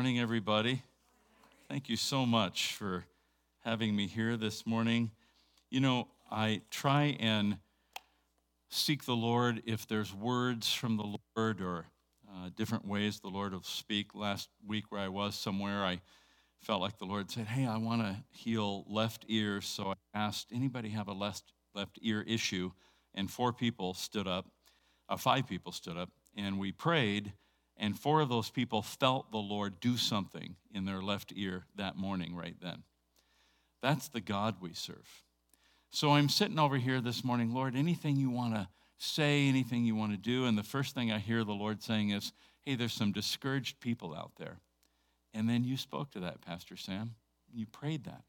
Morning, everybody. Thank you so much for having me here this morning. You know, I try and seek the Lord if there's words from the Lord or uh, different ways the Lord will speak. Last week, where I was somewhere, I felt like the Lord said, Hey, I want to heal left ear. So I asked, anybody have a left, left ear issue? And four people stood up, uh, five people stood up, and we prayed and four of those people felt the Lord do something in their left ear that morning, right then. That's the God we serve. So I'm sitting over here this morning, Lord, anything you want to say, anything you want to do. And the first thing I hear the Lord saying is, hey, there's some discouraged people out there. And then you spoke to that, Pastor Sam. You prayed that.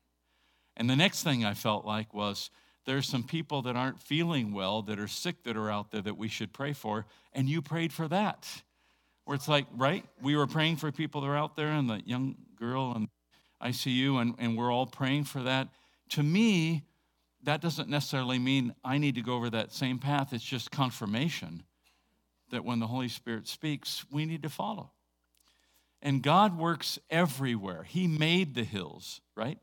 And the next thing I felt like was, there's some people that aren't feeling well, that are sick, that are out there that we should pray for. And you prayed for that. Where it's like, right? We were praying for people that are out there and the young girl and ICU, and, and we're all praying for that. To me, that doesn't necessarily mean I need to go over that same path. It's just confirmation that when the Holy Spirit speaks, we need to follow. And God works everywhere. He made the hills, right?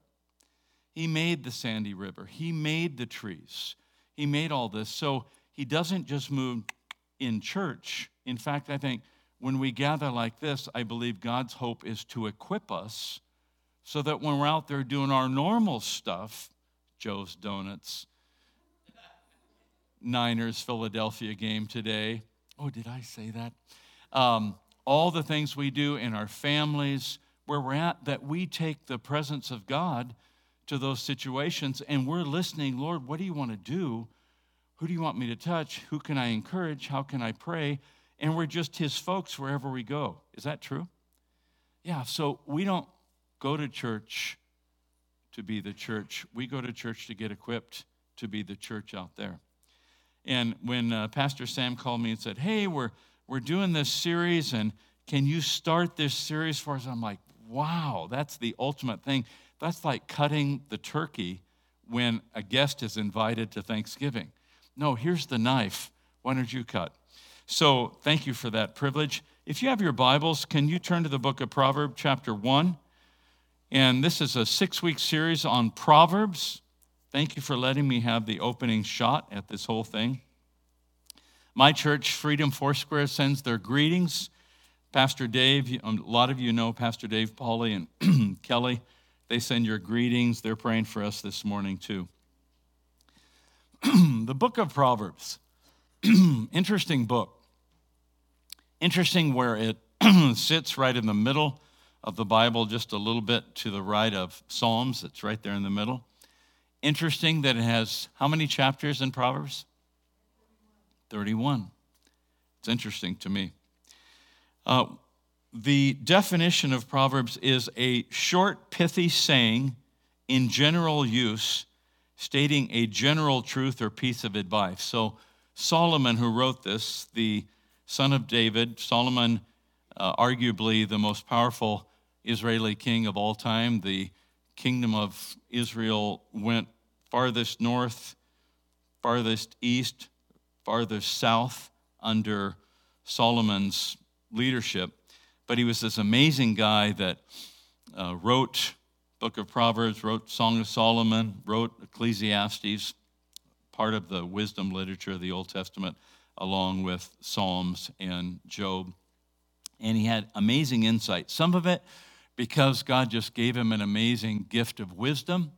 He made the sandy river. He made the trees. He made all this. So he doesn't just move in church. In fact, I think when we gather like this, I believe God's hope is to equip us so that when we're out there doing our normal stuff, Joe's Donuts, Niners Philadelphia game today. Oh, did I say that? Um, all the things we do in our families, where we're at, that we take the presence of God to those situations and we're listening, Lord, what do you want to do? Who do you want me to touch? Who can I encourage? How can I pray? And we're just his folks wherever we go. Is that true? Yeah, so we don't go to church to be the church. We go to church to get equipped to be the church out there. And when uh, Pastor Sam called me and said, Hey, we're, we're doing this series, and can you start this series for us? I'm like, Wow, that's the ultimate thing. That's like cutting the turkey when a guest is invited to Thanksgiving. No, here's the knife. Why don't you cut? So thank you for that privilege. If you have your Bibles, can you turn to the book of Proverbs, chapter 1? And this is a six week series on Proverbs. Thank you for letting me have the opening shot at this whole thing. My church, Freedom Foursquare, sends their greetings. Pastor Dave, um, a lot of you know Pastor Dave Pauly and Kelly. They send your greetings. They're praying for us this morning, too. the book of Proverbs, interesting book. Interesting where it sits right in the middle of the Bible, just a little bit to the right of Psalms. It's right there in the middle. Interesting that it has how many chapters in Proverbs? 31. It's interesting to me. Uh, the definition of Proverbs is a short, pithy saying in general use, stating a general truth or piece of advice. So, Solomon, who wrote this, the son of David, Solomon, uh, arguably the most powerful Israeli king of all time. The kingdom of Israel went farthest north, farthest east, farthest south under Solomon's leadership. But he was this amazing guy that uh, wrote Book of Proverbs, wrote Song of Solomon, wrote Ecclesiastes, part of the wisdom literature of the Old Testament along with Psalms and Job. And he had amazing insight. Some of it because God just gave him an amazing gift of wisdom,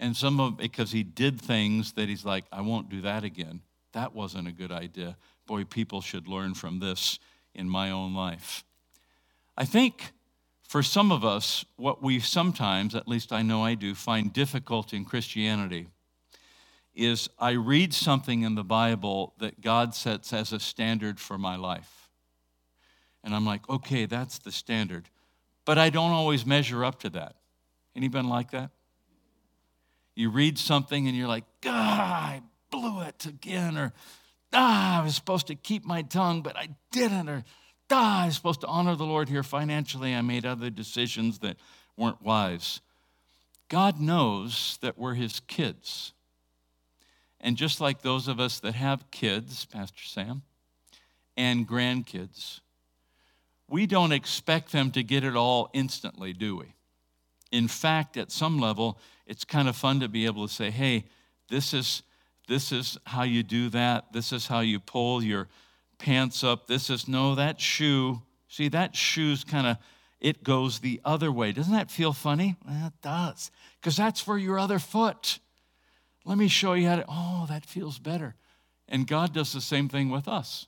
and some of it because he did things that he's like, I won't do that again. That wasn't a good idea. Boy, people should learn from this in my own life. I think for some of us, what we sometimes, at least I know I do, find difficult in Christianity is I read something in the Bible that God sets as a standard for my life. And I'm like, okay, that's the standard. But I don't always measure up to that. Anybody like that? You read something and you're like, God, I blew it again, or ah, I was supposed to keep my tongue, but I didn't, or ah, I was supposed to honor the Lord here financially. I made other decisions that weren't wise. God knows that we're his kids. And just like those of us that have kids, Pastor Sam, and grandkids, we don't expect them to get it all instantly, do we? In fact, at some level, it's kind of fun to be able to say, hey, this is, this is how you do that. This is how you pull your pants up. This is, no, that shoe, see, that shoe's kind of, it goes the other way. Doesn't that feel funny? Well, it does, because that's for your other foot. Let me show you how to, oh, that feels better. And God does the same thing with us.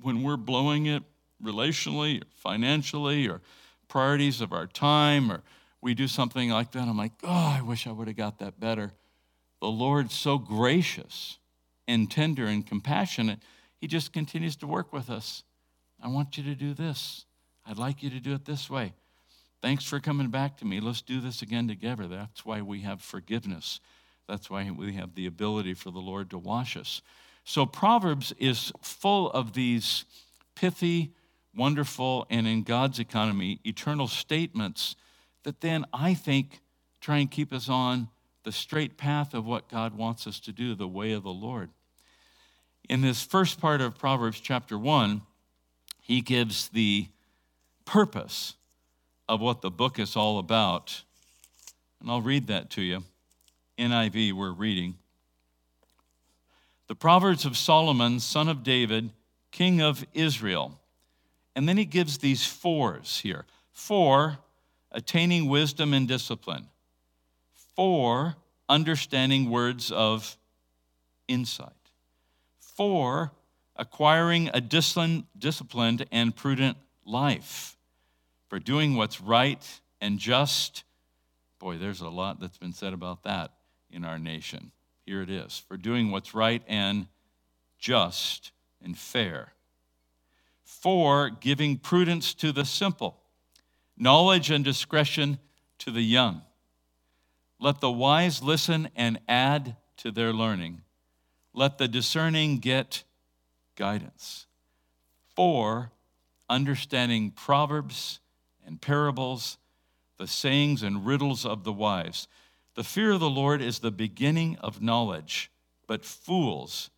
When we're blowing it relationally or financially or priorities of our time or we do something like that, I'm like, oh, I wish I would have got that better. The Lord's so gracious and tender and compassionate, He just continues to work with us. I want you to do this. I'd like you to do it this way. Thanks for coming back to me. Let's do this again together. That's why we have forgiveness. That's why we have the ability for the Lord to wash us. So, Proverbs is full of these pithy, wonderful, and in God's economy, eternal statements that then I think try and keep us on the straight path of what God wants us to do, the way of the Lord. In this first part of Proverbs chapter 1, he gives the purpose of what the book is all about. And I'll read that to you. NIV, we're reading. The Proverbs of Solomon, son of David, king of Israel. And then he gives these fours here. For attaining wisdom and discipline. For understanding words of insight. For acquiring a disciplined and prudent life. For doing what's right and just. Boy, there's a lot that's been said about that in our nation. Here it is for doing what's right and just and fair. For giving prudence to the simple, knowledge and discretion to the young. Let the wise listen and add to their learning. Let the discerning get guidance. For understanding proverbs and parables, the sayings and riddles of the wise the fear of the Lord is the beginning of knowledge, but fools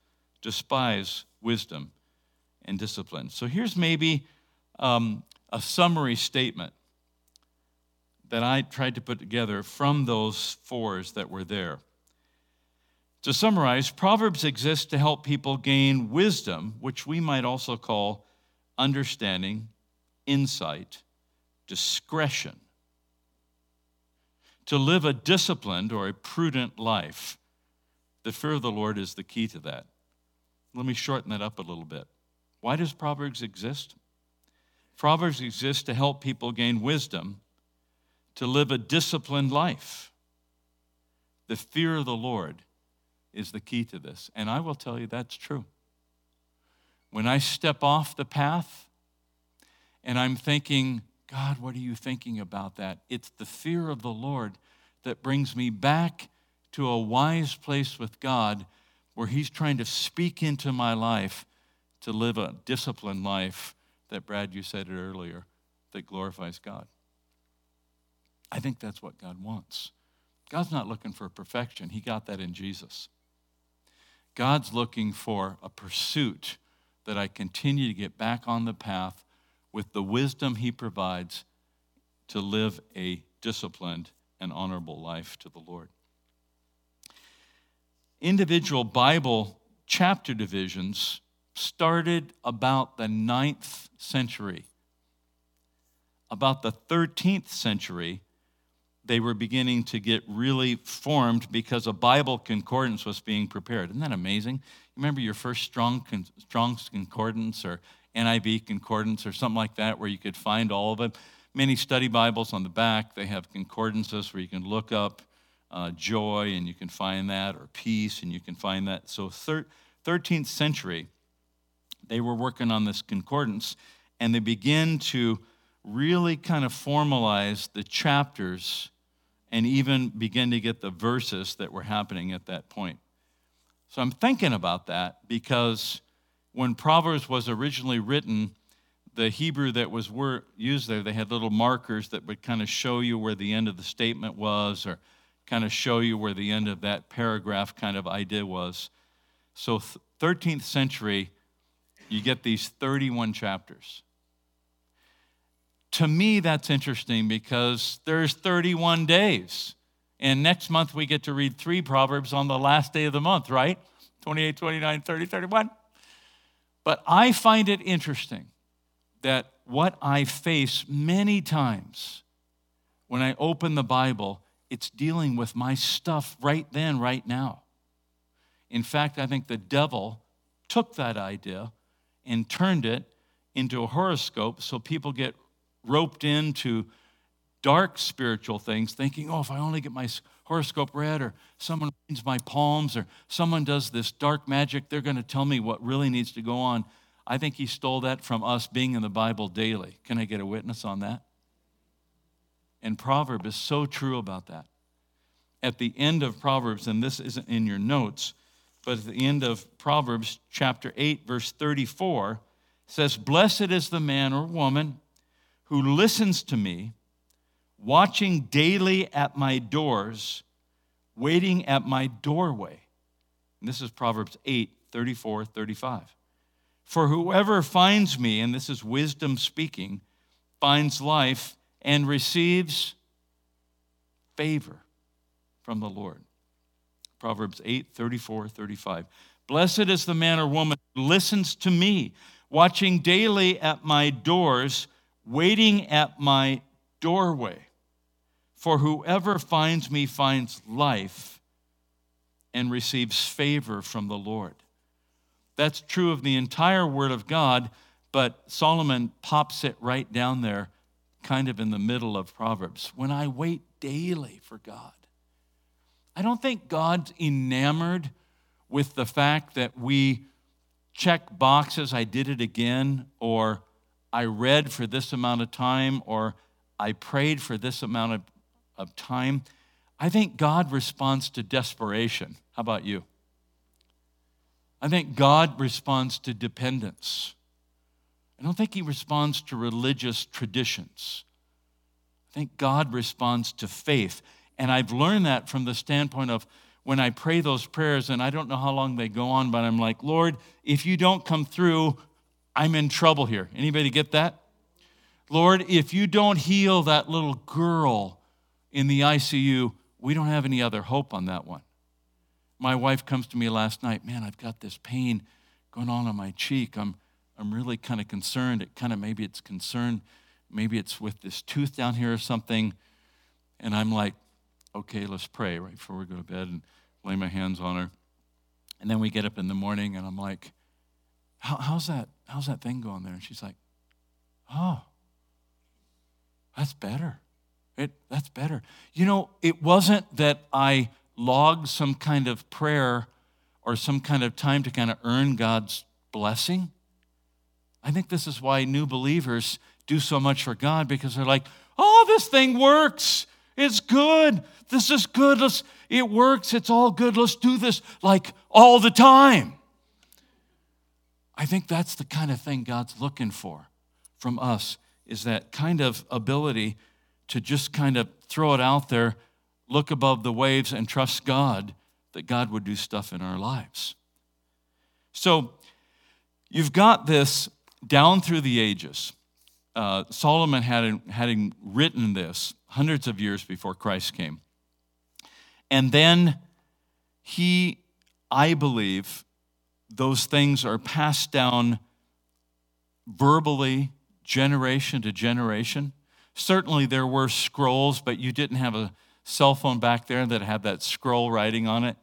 despise wisdom and discipline. So here's maybe um, a summary statement that I tried to put together from those fours that were there. To summarize, Proverbs exist to help people gain wisdom, which we might also call understanding, insight, discretion, to live a disciplined or a prudent life. The fear of the Lord is the key to that. Let me shorten that up a little bit. Why does Proverbs exist? Proverbs exist to help people gain wisdom, to live a disciplined life. The fear of the Lord is the key to this. And I will tell you that's true. When I step off the path and I'm thinking, God, what are you thinking about that? It's the fear of the Lord that brings me back to a wise place with God where He's trying to speak into my life to live a disciplined life that, Brad, you said it earlier, that glorifies God. I think that's what God wants. God's not looking for perfection, He got that in Jesus. God's looking for a pursuit that I continue to get back on the path with the wisdom he provides to live a disciplined and honorable life to the Lord. Individual Bible chapter divisions started about the ninth century. About the 13th century, they were beginning to get really formed because a Bible concordance was being prepared. Isn't that amazing? Remember your first strong, Strong's concordance or NIV concordance or something like that where you could find all of it. Many study Bibles on the back, they have concordances where you can look up uh, joy and you can find that, or peace and you can find that. So, thir- 13th century, they were working on this concordance and they begin to really kind of formalize the chapters and even begin to get the verses that were happening at that point. So I'm thinking about that because when Proverbs was originally written, the Hebrew that was used there, they had little markers that would kind of show you where the end of the statement was or kind of show you where the end of that paragraph kind of idea was. So, 13th century, you get these 31 chapters. to me, that's interesting because there's 31 days. And next month, we get to read three Proverbs on the last day of the month, right? 28, 29, 30, 31. But I find it interesting that what I face many times when I open the Bible, it's dealing with my stuff right then, right now. In fact, I think the devil took that idea and turned it into a horoscope so people get roped into dark spiritual things, thinking, oh, if I only get my horoscope read, or someone reads my palms, or someone does this dark magic, they're going to tell me what really needs to go on. I think he stole that from us being in the Bible daily. Can I get a witness on that? And Proverb is so true about that. At the end of Proverbs, and this isn't in your notes, but at the end of Proverbs chapter 8, verse 34, says, Blessed is the man or woman who listens to me, watching daily at my doors, waiting at my doorway. And this is Proverbs 8, 34, 35. For whoever finds me, and this is wisdom speaking, finds life and receives favor from the Lord. Proverbs 8, 34, 35. Blessed is the man or woman who listens to me, watching daily at my doors, waiting at my doorway. For whoever finds me finds life and receives favor from the Lord. That's true of the entire Word of God, but Solomon pops it right down there, kind of in the middle of Proverbs. When I wait daily for God, I don't think God's enamored with the fact that we check boxes, I did it again, or I read for this amount of time, or I prayed for this amount of, of time. I think God responds to desperation. How about you? I think God responds to dependence. I don't think he responds to religious traditions. I think God responds to faith. And I've learned that from the standpoint of when I pray those prayers, and I don't know how long they go on, but I'm like, Lord, if you don't come through, I'm in trouble here. Anybody get that? Lord, if you don't heal that little girl in the ICU, we don't have any other hope on that one. My wife comes to me last night, man, I've got this pain going on on my cheek. I'm, I'm really kind of concerned. It kind of maybe it's concerned, maybe it's with this tooth down here or something. And I'm like, okay, let's pray right before we go to bed and lay my hands on her. And then we get up in the morning and I'm like, How, how's that? How's that thing going there? And she's like, Oh, that's better. It, that's better. You know, it wasn't that I logged some kind of prayer or some kind of time to kind of earn God's blessing. I think this is why new believers do so much for God because they're like, oh, this thing works. It's good. This is good. Let's, it works. It's all good. Let's do this like all the time. I think that's the kind of thing God's looking for from us is that kind of ability to just kind of throw it out there, look above the waves, and trust God that God would do stuff in our lives. So you've got this down through the ages. Uh, Solomon had, had written this hundreds of years before Christ came. And then he, I believe, those things are passed down verbally, generation to generation. Certainly there were scrolls, but you didn't have a cell phone back there that had that scroll writing on it.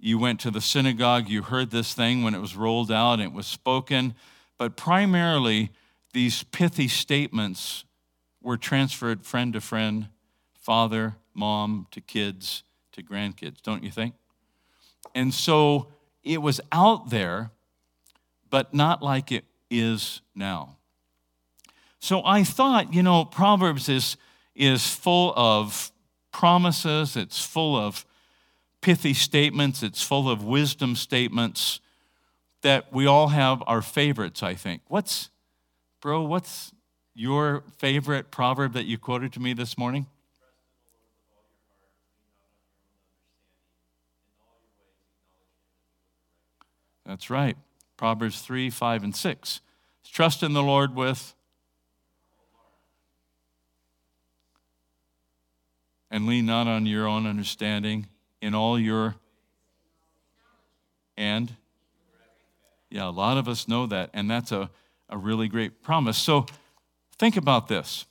You went to the synagogue, you heard this thing when it was rolled out and it was spoken. But primarily, these pithy statements were transferred friend to friend, father, mom to kids to grandkids, don't you think? And so it was out there, but not like it is now. So I thought, you know, Proverbs is, is full of promises, it's full of pithy statements, it's full of wisdom statements that we all have our favorites, I think. What's, bro, what's your favorite proverb that you quoted to me this morning? That's right. Proverbs 3, 5, and 6. Trust in the Lord with. And lean not on your own understanding in all your and yeah a lot of us know that and that's a, a really great promise. So think about this.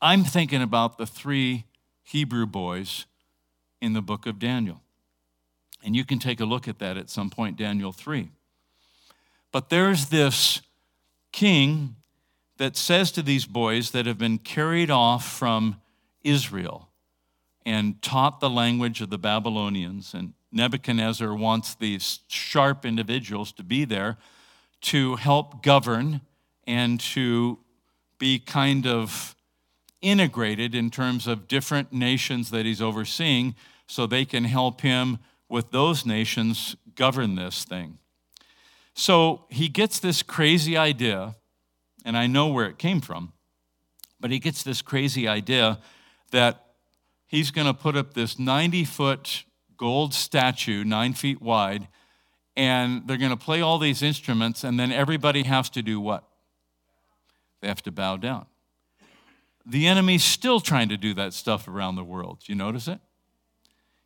I'm thinking about the three hebrew boys in the book of daniel. And you can take a look at that at some point daniel 3 but there's this king that says to these boys that have been carried off from Israel and taught the language of the Babylonians. And Nebuchadnezzar wants these sharp individuals to be there to help govern and to be kind of integrated in terms of different nations that he's overseeing so they can help him with those nations govern this thing. So he gets this crazy idea, and I know where it came from, but he gets this crazy idea that he's going to put up this 90 foot gold statue, nine feet wide, and they're going to play all these instruments, and then everybody has to do what? They have to bow down. The enemy's still trying to do that stuff around the world. You notice it?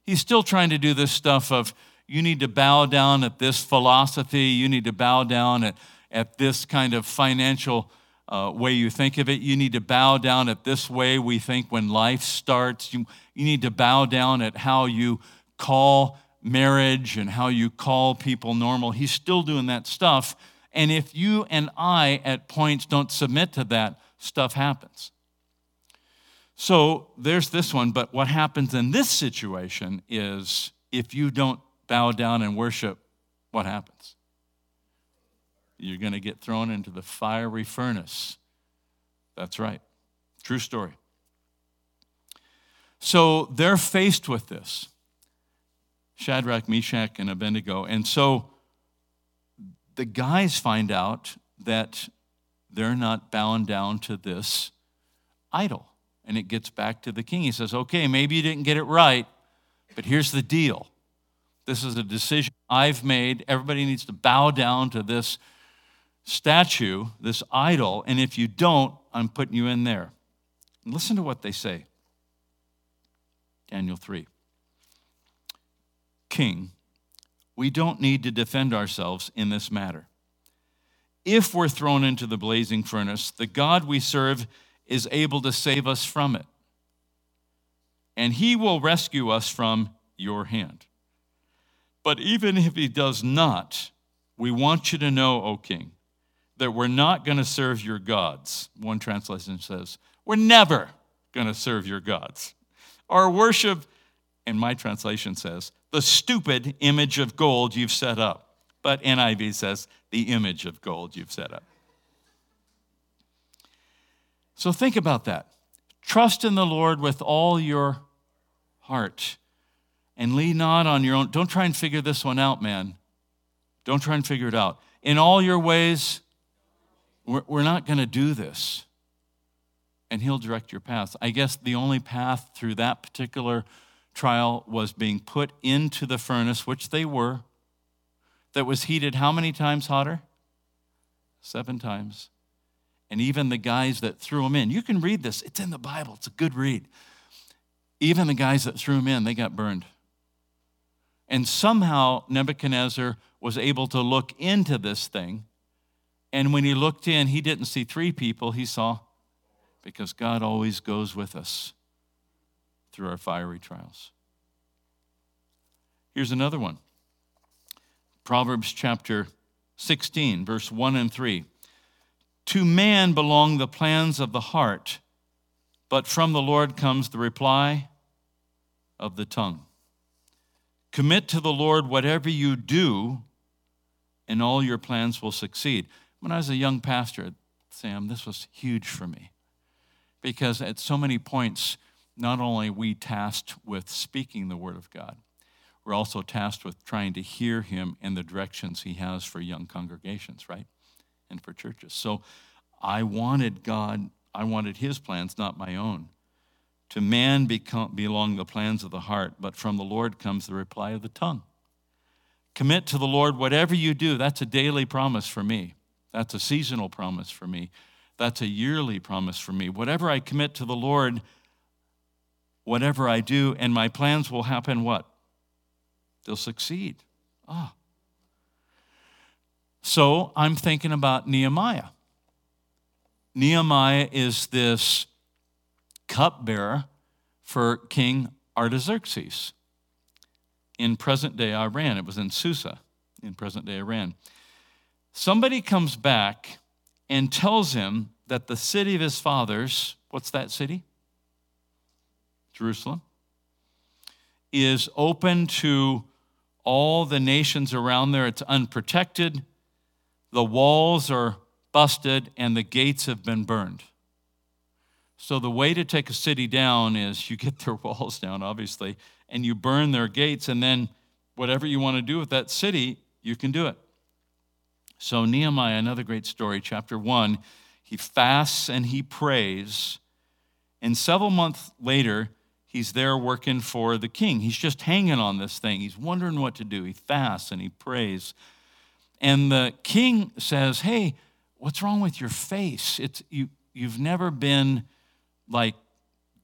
He's still trying to do this stuff of you need to bow down at this philosophy, you need to bow down at, at this kind of financial uh, way you think of it. You need to bow down at this way we think when life starts. You, you need to bow down at how you call marriage and how you call people normal. He's still doing that stuff. And if you and I at points don't submit to that, stuff happens. So there's this one, but what happens in this situation is if you don't bow down and worship, what happens? You're going to get thrown into the fiery furnace. That's right. True story. So they're faced with this Shadrach, Meshach, and Abednego. And so the guys find out that they're not bound down to this idol. And it gets back to the king. He says, Okay, maybe you didn't get it right, but here's the deal. This is a decision I've made. Everybody needs to bow down to this statue, this idol, and if you don't, I'm putting you in there. listen to what they say. Daniel 3. King, we don't need to defend ourselves in this matter. If we're thrown into the blazing furnace, the God we serve is able to save us from it, and he will rescue us from your hand. But even if he does not, we want you to know, O king, that we're not going to serve your gods. One translation says, We're never going to serve your gods. Our worship, and my translation says, the stupid image of gold you've set up. But NIV says, the image of gold you've set up. So think about that. Trust in the Lord with all your heart and lean not on your own. Don't try and figure this one out, man. Don't try and figure it out. In all your ways, we're, not going to do this. And He'll direct your path. I guess the only path through that particular trial was being put into the furnace, which they were, that was heated how many times hotter? Seven times. And even the guys that threw them in, you can read this, it's in the Bible, it's a good read. Even the guys that threw them in, they got burned. And somehow Nebuchadnezzar was able to look into this thing and when he looked in, he didn't see three people, he saw, because God always goes with us through our fiery trials. Here's another one Proverbs chapter 16, verse 1 and 3. To man belong the plans of the heart, but from the Lord comes the reply of the tongue. Commit to the Lord whatever you do, and all your plans will succeed. When I was a young pastor, Sam, this was huge for me because at so many points, not only we tasked with speaking the Word of God, we're also tasked with trying to hear Him in the directions He has for young congregations, right? And for churches. So I wanted God, I wanted His plans, not my own. To man become, belong the plans of the heart, but from the Lord comes the reply of the tongue. Commit to the Lord whatever you do. That's a daily promise for me. That's a seasonal promise for me. That's a yearly promise for me. Whatever I commit to the Lord, whatever I do, and my plans will happen what? They'll succeed. Ah. So I'm thinking about Nehemiah. Nehemiah is this cupbearer for King Artaxerxes in present day Iran. It was in Susa in present day Iran. Somebody comes back and tells him that the city of his fathers, what's that city? Jerusalem, is open to all the nations around there. It's unprotected. The walls are busted and the gates have been burned. So, the way to take a city down is you get their walls down, obviously, and you burn their gates, and then whatever you want to do with that city, you can do it. So, Nehemiah, another great story, chapter 1, he fasts and he prays. And several months later, he's there working for the king. He's just hanging on this thing. He's wondering what to do. He fasts and he prays. And the king says, Hey, what's wrong with your face? It's, you, you've never been like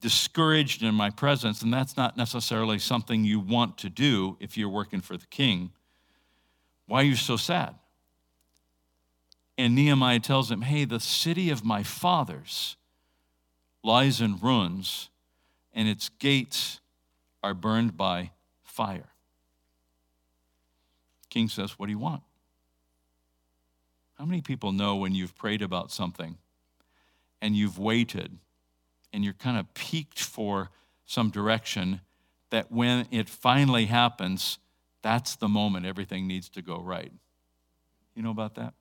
discouraged in my presence, and that's not necessarily something you want to do if you're working for the king. Why are you so sad? And Nehemiah tells him, Hey, the city of my fathers lies in ruins, and its gates are burned by fire. King says, What do you want? How many people know when you've prayed about something and you've waited and you're kind of peaked for some direction that when it finally happens, that's the moment everything needs to go right? You know about that?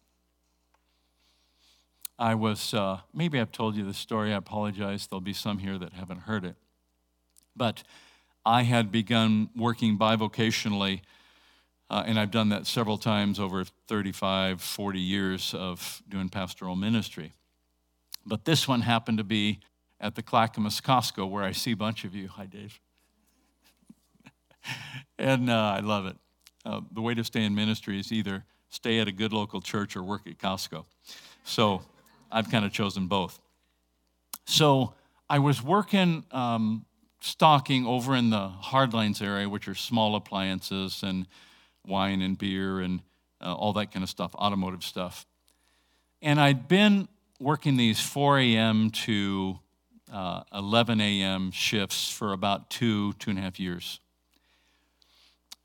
I was, uh, maybe I've told you this story. I apologize. There'll be some here that haven't heard it. But I had begun working bivocationally uh, and I've done that several times over 35, 40 years of doing pastoral ministry. But this one happened to be at the Clackamas Costco, where I see a bunch of you. Hi, Dave. and uh, I love it. Uh, the way to stay in ministry is either stay at a good local church or work at Costco. So I've kind of chosen both. So I was working um, stocking over in the hardlines area, which are small appliances and wine and beer and uh, all that kind of stuff, automotive stuff. And I'd been working these 4 a.m. to uh, 11 a.m. shifts for about two, two and a half years.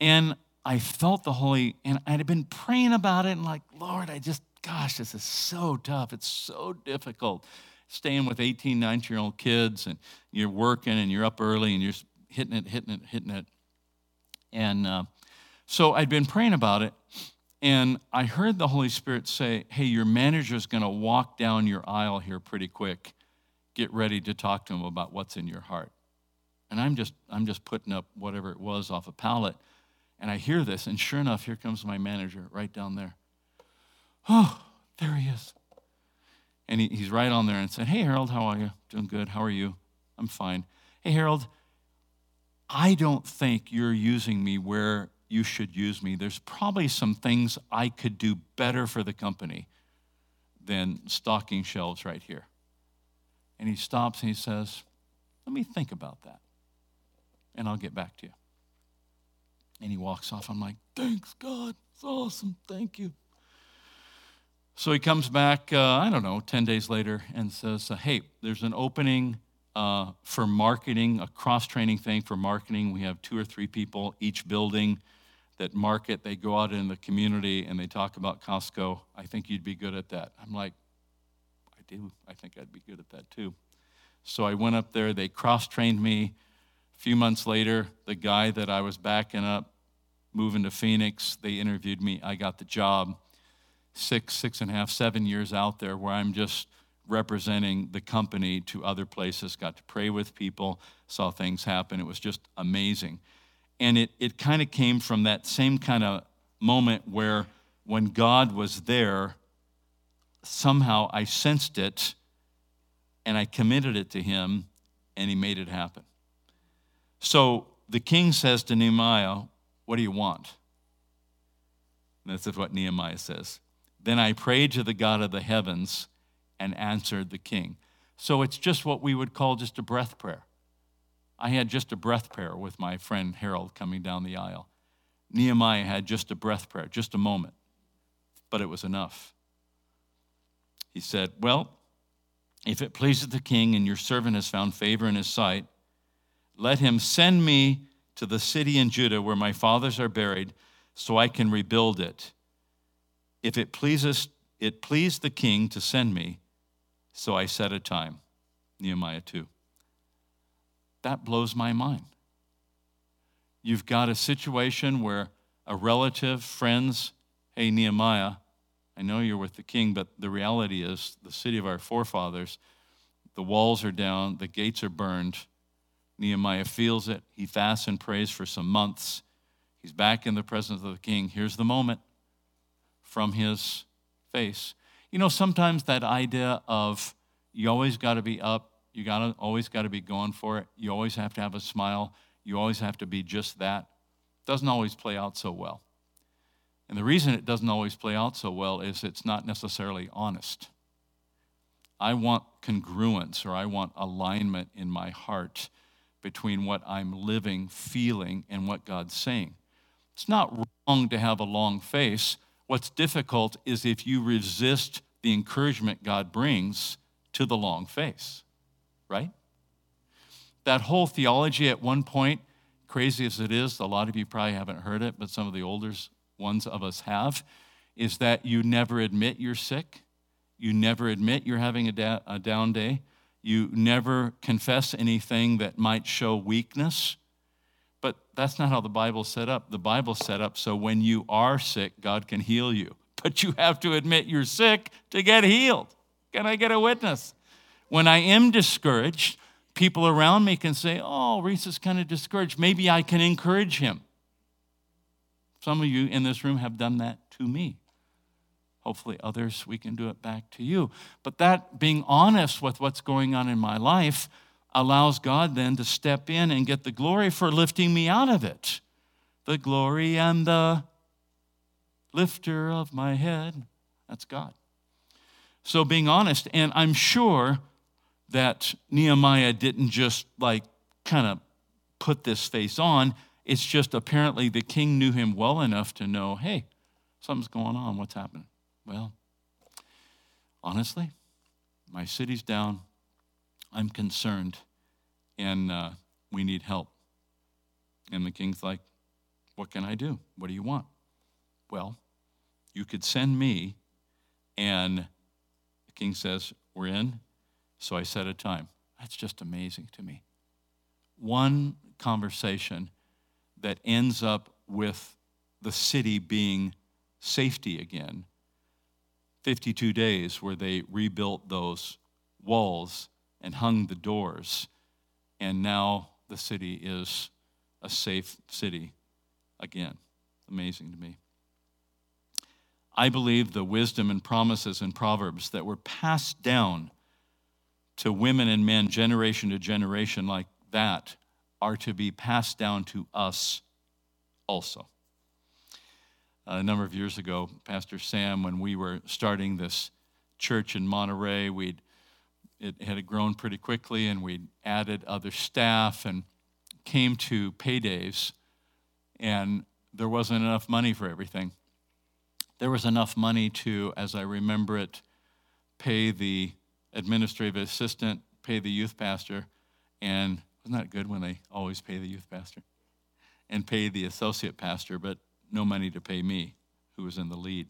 And I felt the Holy, and I'd been praying about it and like, Lord, I just, gosh, this is so tough. It's so difficult staying with 18, 19 year old kids and you're working and you're up early and you're hitting it, hitting it, hitting it. And uh, so I'd been praying about it, and I heard the Holy Spirit say, Hey, your manager's going to walk down your aisle here pretty quick. Get ready to talk to him about what's in your heart. And I'm just, I'm just putting up whatever it was off a pallet. And I hear this, and sure enough, here comes my manager right down there. Oh, there he is. And he, he's right on there and said, Hey, Harold, how are you? Doing good. How are you? I'm fine. Hey, Harold, I don't think you're using me where you should use me. There's probably some things I could do better for the company than stocking shelves right here. And he stops and he says, Let me think about that, and I'll get back to you. And he walks off. I'm like, Thanks, God. It's awesome. Thank you. So he comes back, uh, I don't know, 10 days later and says, Hey, there's an opening uh, for marketing, a cross training thing for marketing. We have two or three people each building that market. They go out in the community and they talk about Costco. I think you'd be good at that. I'm like, I do. I think I'd be good at that too. So I went up there. They cross trained me. A few months later, the guy that I was backing up, moving to Phoenix, they interviewed me. I got the job. Six, six and a half, seven years out there where I'm just representing the company to other places, got to pray with people, saw things happen. It was just amazing. And it, it kind of came from that same kind of moment where when God was there, somehow I sensed it and I committed it to him and he made it happen. So the king says to Nehemiah, What do you want? And this is what Nehemiah says. Then I prayed to the God of the heavens and answered the king. So it's just what we would call just a breath prayer. I had just a breath prayer with my friend Harold coming down the aisle. Nehemiah had just a breath prayer, just a moment, but it was enough. He said, Well, if it pleases the king and your servant has found favor in his sight, let him send me to the city in Judah where my fathers are buried so I can rebuild it. If it pleases it pleased the king to send me, so I set a time. Nehemiah 2. That blows my mind. You've got a situation where a relative, friends, hey, Nehemiah, I know you're with the king, but the reality is the city of our forefathers, the walls are down, the gates are burned. Nehemiah feels it. He fasts and prays for some months. He's back in the presence of the king. Here's the moment from his face. You know, sometimes that idea of you always got to be up, you got to always got to be going for it, you always have to have a smile, you always have to be just that, doesn't always play out so well. And the reason it doesn't always play out so well is it's not necessarily honest. I want congruence or I want alignment in my heart between what I'm living, feeling, and what God's saying. It's not wrong to have a long face. What's difficult is if you resist the encouragement God brings to the long face, right? That whole theology at one point, crazy as it is, a lot of you probably haven't heard it, but some of the older ones of us have, is that you never admit you're sick. You never admit you're having a, da- a down day. You never confess anything that might show weakness. But that's not how the Bible's set up. The Bible's set up so when you are sick, God can heal you. But you have to admit you're sick to get healed. Can I get a witness? When I am discouraged, people around me can say, Oh, Reese is kind of discouraged. Maybe I can encourage him. Some of you in this room have done that to me. Hopefully, others, we can do it back to you. But that being honest with what's going on in my life allows God then to step in and get the glory for lifting me out of it. The glory and the lifter of my head, that's God. So, being honest, and I'm sure that Nehemiah didn't just like kind of put this face on. It's just apparently the king knew him well enough to know hey, something's going on. What's happening? Well, honestly, my city's down. I'm concerned, and uh, we need help. And the king's like, What can I do? What do you want? Well, you could send me. And the king says, We're in. So I set a time. That's just amazing to me. One conversation that ends up with the city being safety again. 52 days where they rebuilt those walls and hung the doors. And now the city is a safe city again. Amazing to me. I believe the wisdom and promises in Proverbs that were passed down to women and men, generation to generation, like that, are to be passed down to us also. Uh, a number of years ago, Pastor Sam, when we were starting this church in Monterey, we'd it had grown pretty quickly and we'd added other staff and came to paydays and there wasn't enough money for everything. There was enough money to as i remember it pay the administrative assistant pay the youth pastor and wasn't that good when they always pay the youth pastor? And pay the associate pastor but no money to pay me who was in the lead.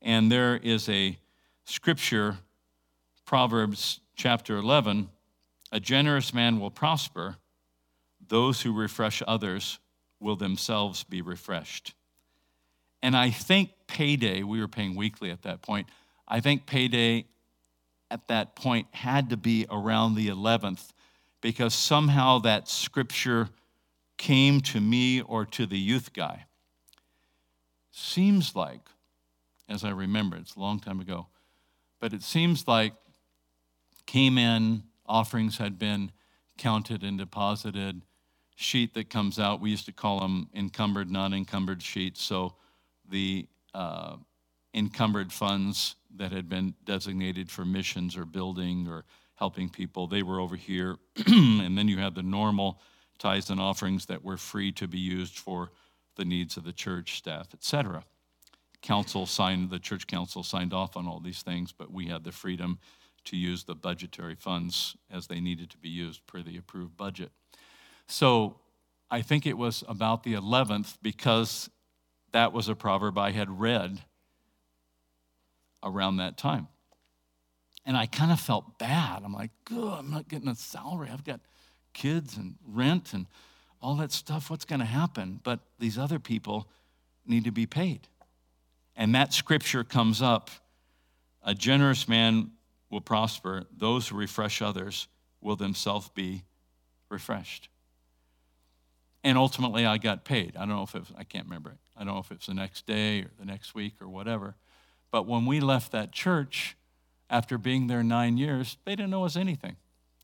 And there is a scripture Proverbs chapter 11 a generous man will prosper, those who refresh others will themselves be refreshed. And I think payday, we were paying weekly at that point, I think payday at that point had to be around the 11th because somehow that scripture came to me or to the youth guy. Seems like, as I remember, it's a long time ago, but it seems like came in, offerings had been counted and deposited. Sheet that comes out, we used to call them encumbered, non encumbered sheets. So the uh, encumbered funds that had been designated for missions or building or helping people. They were over here. and then you had the normal tithes and offerings that were free to be used for the needs of the church staff, etc. Council signed, the church council signed off on all these things, but we had the freedom to use the budgetary funds as they needed to be used per the approved budget. So I think it was about the 11th because that was a proverb I had read around that time. And I kind of felt bad. I'm like, good, I'm not getting a salary. I've got kids and rent and all that stuff. What's going to happen? But these other people need to be paid. And that scripture comes up a generous man will prosper, those who refresh others will themselves be refreshed. And ultimately, I got paid. I don't know if it was, I can't remember. I don't know if it was the next day or the next week or whatever. But when we left that church, after being there nine years, they didn't know us anything.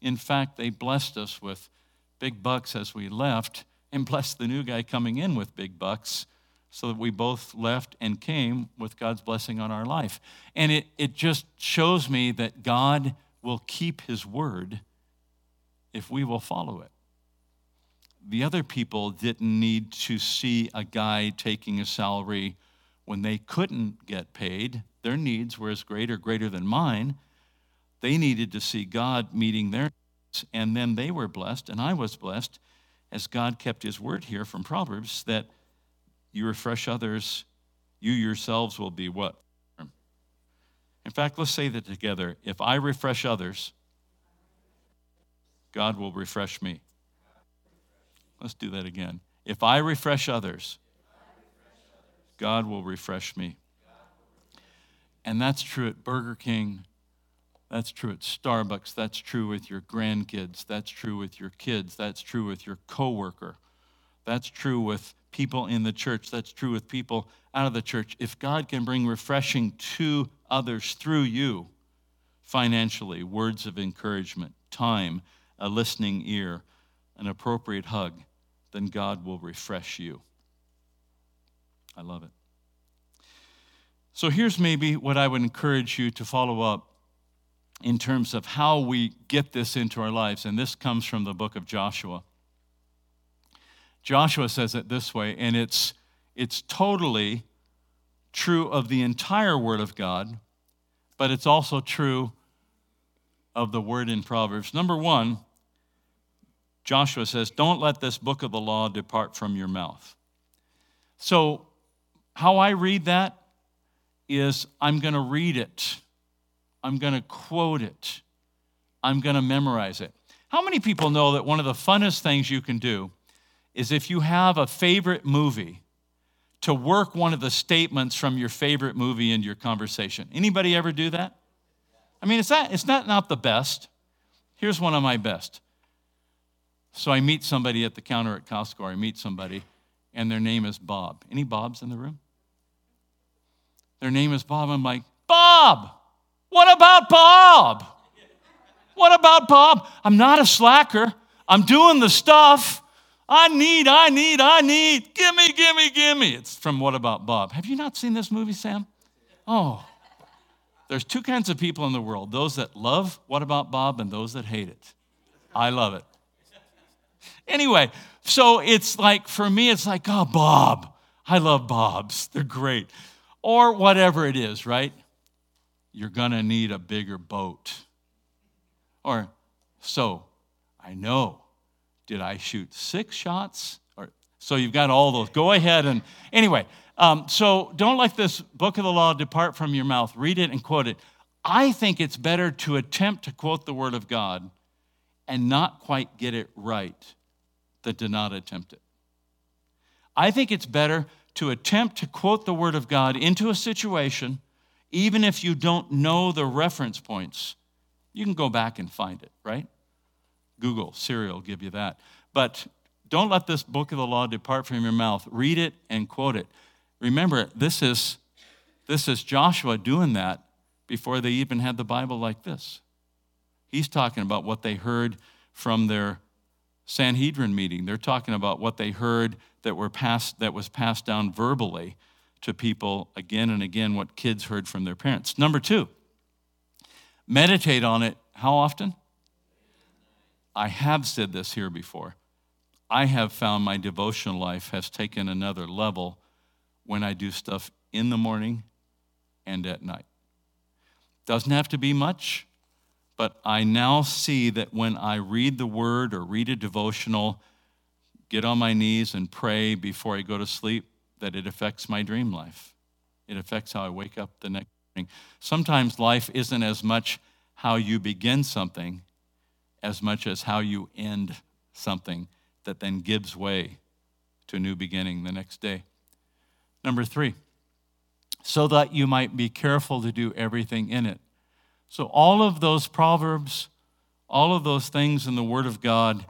In fact, they blessed us with big bucks as we left and blessed the new guy coming in with big bucks so that we both left and came with God's blessing on our life. And it, it just shows me that God will keep his word if we will follow it. The other people didn't need to see a guy taking a salary when they couldn't get paid. Their needs were as great or greater than mine. They needed to see God meeting their needs, and then they were blessed, and I was blessed as God kept his word here from Proverbs that you refresh others, you yourselves will be what? In fact, let's say that together. If I refresh others, God will refresh me. Let's do that again. If I refresh others, God will refresh me. And that's true at Burger King. That's true at Starbucks. That's true with your grandkids. That's true with your kids. That's true with your coworker. That's true with people in the church. That's true with people out of the church. If God can bring refreshing to others through you, financially, words of encouragement, time, a listening ear, an appropriate hug, then God will refresh you. I love it. So here's maybe what I would encourage you to follow up in terms of how we get this into our lives. And this comes from the book of Joshua. Joshua says it this way, and it's, it's totally true of the entire Word of God, but it's also true of the word in Proverbs. Number one, Joshua says, Don't let this book of the law depart from your mouth. So, how I read that is I'm going to read it, I'm going to quote it, I'm going to memorize it. How many people know that one of the funnest things you can do is if you have a favorite movie, to work one of the statements from your favorite movie into your conversation. Anybody ever do that? I mean, it's not, it's not, not the best. Here's one of my best. So I meet somebody at the counter at Costco, I meet somebody, and their name is Bob. Any Bobs in the room? Their name is Bob. I'm like, Bob, what about Bob? What about Bob? I'm not a slacker. I'm doing the stuff. I need, I need, I need. Gimme, gimme, gimme. It's from What About Bob. Have you not seen this movie, Sam? Oh. There's two kinds of people in the world those that love What About Bob and those that hate it. I love it. Anyway, so it's like, for me, it's like, oh, Bob. I love Bobs. They're great. Or whatever it is, right? You're going to need a bigger boat. Or, so, I know did I shoot six shots? Or, so you've got all those. Go ahead and, anyway, um, so don't let this book of the law depart from your mouth. Read it and quote it. I think it's better to attempt to quote the word of God and not quite get it right than to not attempt it. I think it's better to attempt to quote the word of God into a situation, even if you don't know the reference points. You can go back and find it, right? Google, Siri will give you that. But don't let this book of the law depart from your mouth. Read it and quote it. Remember, this is, this is Joshua doing that before they even had the Bible like this. He's talking about what they heard from their Sanhedrin meeting. They're talking about what they heard that, were passed, that was passed down verbally to people again and again, what kids heard from their parents. Number two, meditate on it how often? I have said this here before. I have found my devotional life has taken another level when I do stuff in the morning and at night. Doesn't have to be much, but I now see that when I read the word or read a devotional, get on my knees and pray before I go to sleep, that it affects my dream life. It affects how I wake up the next morning. Sometimes life isn't as much how you begin something as much as how you end something that then gives way to a new beginning the next day. Number three, so that you might be careful to do everything in it. So, all of those proverbs, all of those things in the Word of God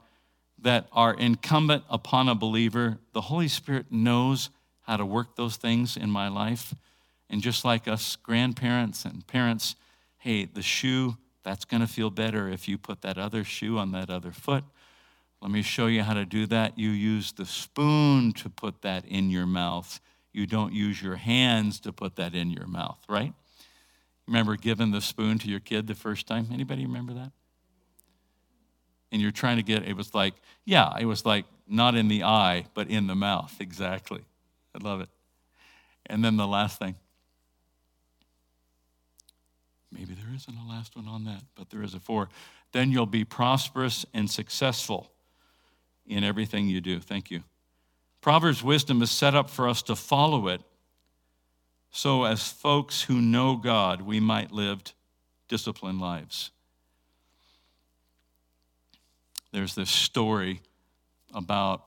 that are incumbent upon a believer, the Holy Spirit knows how to work those things in my life. And just like us grandparents and parents, hey, the shoe, that's going to feel better if you put that other shoe on that other foot. Let me show you how to do that. You use the spoon to put that in your mouth. You don't use your hands to put that in your mouth, right? Remember giving the spoon to your kid the first time? Anybody remember that? And you're trying to get it was like, yeah, it was like not in the eye, but in the mouth. Exactly. I love it. And then the last thing. Maybe there isn't a last one on that, but there is a four. Then you'll be prosperous and successful in everything you do. Thank you. Proverbs wisdom is set up for us to follow it so, as folks who know God, we might live disciplined lives. There's this story about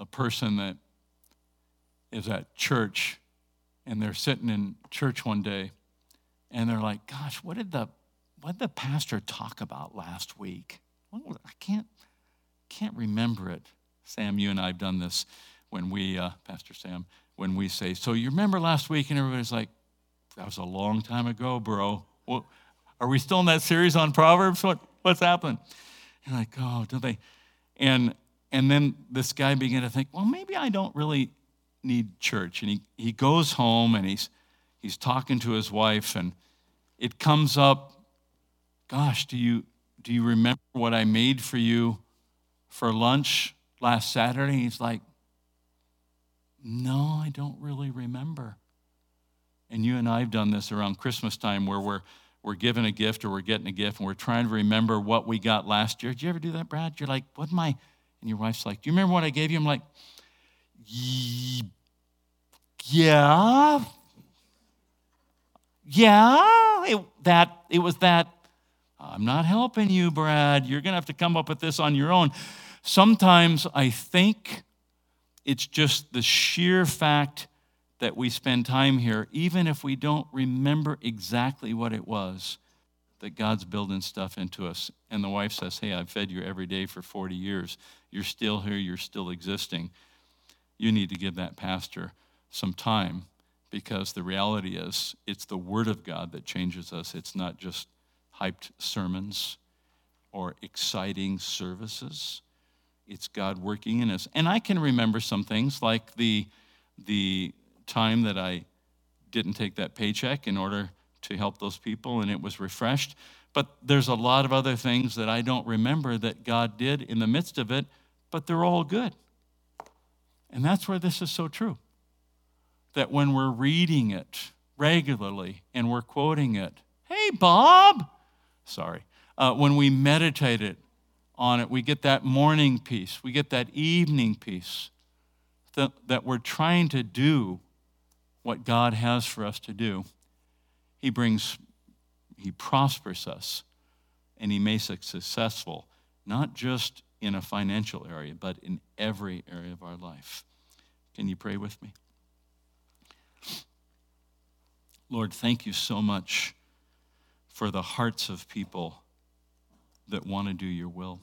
a person that is at church and they're sitting in church one day and they're like, Gosh, what did the, what did the pastor talk about last week? I can't can't remember it. Sam, you and I have done this when we, uh, Pastor Sam, when we say, So you remember last week? And everybody's like, That was a long time ago, bro. Well, are we still in that series on Proverbs? What, what's happened? You're like, Oh, don't they? And, and then this guy began to think, Well, maybe I don't really need church. And he, he goes home and he's, he's talking to his wife, and it comes up, Gosh, do you, do you remember what I made for you for lunch last Saturday? He's like, No, I don't really remember. And you and I have done this around Christmas time where we're, we're given a gift or we're getting a gift and we're trying to remember what we got last year. Did you ever do that, Brad? You're like, what am I? And your wife's like, do you remember what I gave you? I'm like, yeah. Yeah, it, that, it was that. I'm not helping you, Brad. You're going to have to come up with this on your own. Sometimes I think it's just the sheer fact that we spend time here, even if we don't remember exactly what it was, that God's building stuff into us. And the wife says, Hey, I've fed you every day for 40 years. You're still here, you're still existing. You need to give that pastor some time because the reality is it's the Word of God that changes us. It's not just hyped sermons or exciting services it's God working in us. And I can remember some things like the, the time that I didn't take that paycheck in order to help those people and it was refreshed. But there's a lot of other things that I don't remember that God did in the midst of it, but they're all good. And that's where this is so true. That when we're reading it regularly and we're quoting it, hey, Bob, sorry, uh, when we meditate it on it, we get that morning peace, we get that evening peace, that, that we're trying to do what God has for us to do. He brings, He prospers us, and He makes us successful, not just in a financial area, but in every area of our life. Can you pray with me? Lord, thank you so much for the hearts of people that want to do your will,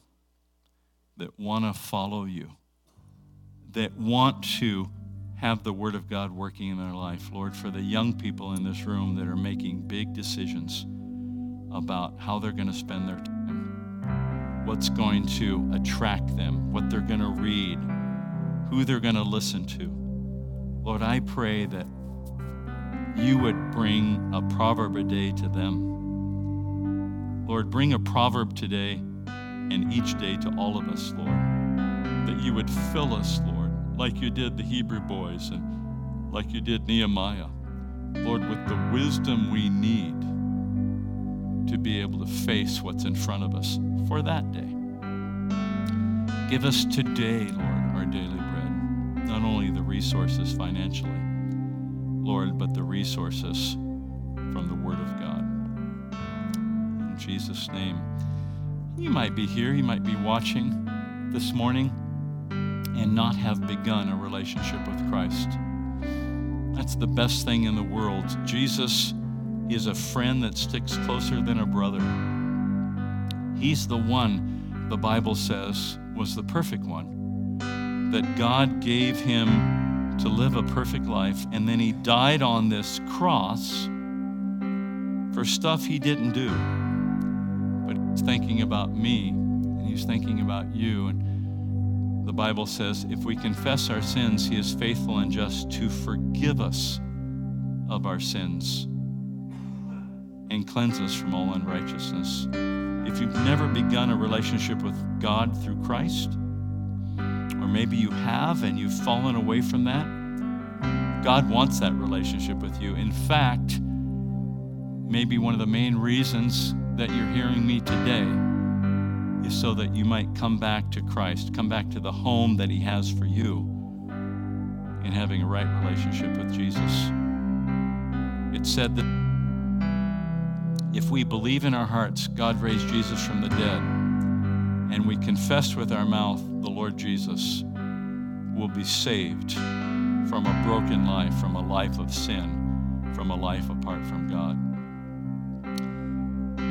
that want to follow you, that want to have the Word of God working in their life. Lord, for the young people in this room that are making big decisions about how they're going to spend their time, what's going to attract them, what they're going to read, who they're going to listen to. Lord, I pray that you would bring a proverb a day to them Lord, bring a proverb today and each day to all of us, Lord. That you would fill us, Lord, like you did the Hebrew boys and like you did Nehemiah. Lord, with the wisdom we need to be able to face what's in front of us for that day. Give us today, Lord, our daily bread, not only the resources financially, Lord, but the resources from the Word of God. In Jesus' name. You might be here, you might be watching this morning and not have begun a relationship with Christ. That's the best thing in the world. Jesus is a friend that sticks closer than a brother. He's the one, the Bible says, was the perfect one. That God gave him to live a perfect life, and then he died on this cross for stuff he didn't do. But he's thinking about me, and he's thinking about you. And the Bible says if we confess our sins, he is faithful and just to forgive us of our sins and cleanse us from all unrighteousness. If you've never begun a relationship with God through Christ, or maybe you have and you've fallen away from that, God wants that relationship with you. In fact, maybe one of the main reasons that you're hearing me today is so that you might come back to Christ, come back to the home that He has for you in having a right relationship with Jesus. It said that if we believe in our hearts God raised Jesus from the dead, and we confess with our mouth the Lord Jesus, will be saved from a broken life, from a life of sin, from a life apart from God.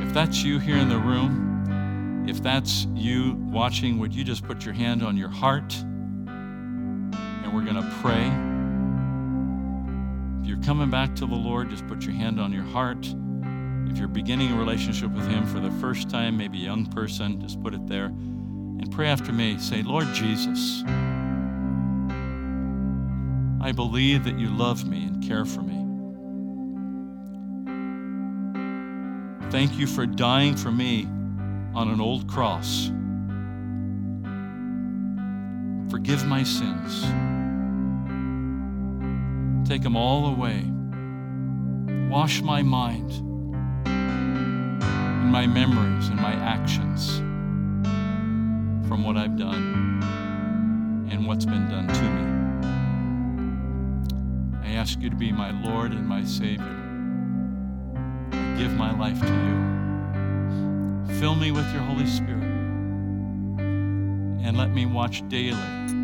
If that's you here in the room, if that's you watching, would you just put your hand on your heart and we're going to pray? If you're coming back to the Lord, just put your hand on your heart. If you're beginning a relationship with Him for the first time, maybe a young person, just put it there and pray after me. Say, Lord Jesus, I believe that you love me and care for me. Thank you for dying for me on an old cross. Forgive my sins. Take them all away. Wash my mind my memories and my actions from what I've done and what's been done to me. I ask you to be my Lord and my Savior. I give my life to you. Fill me with your Holy Spirit and let me watch daily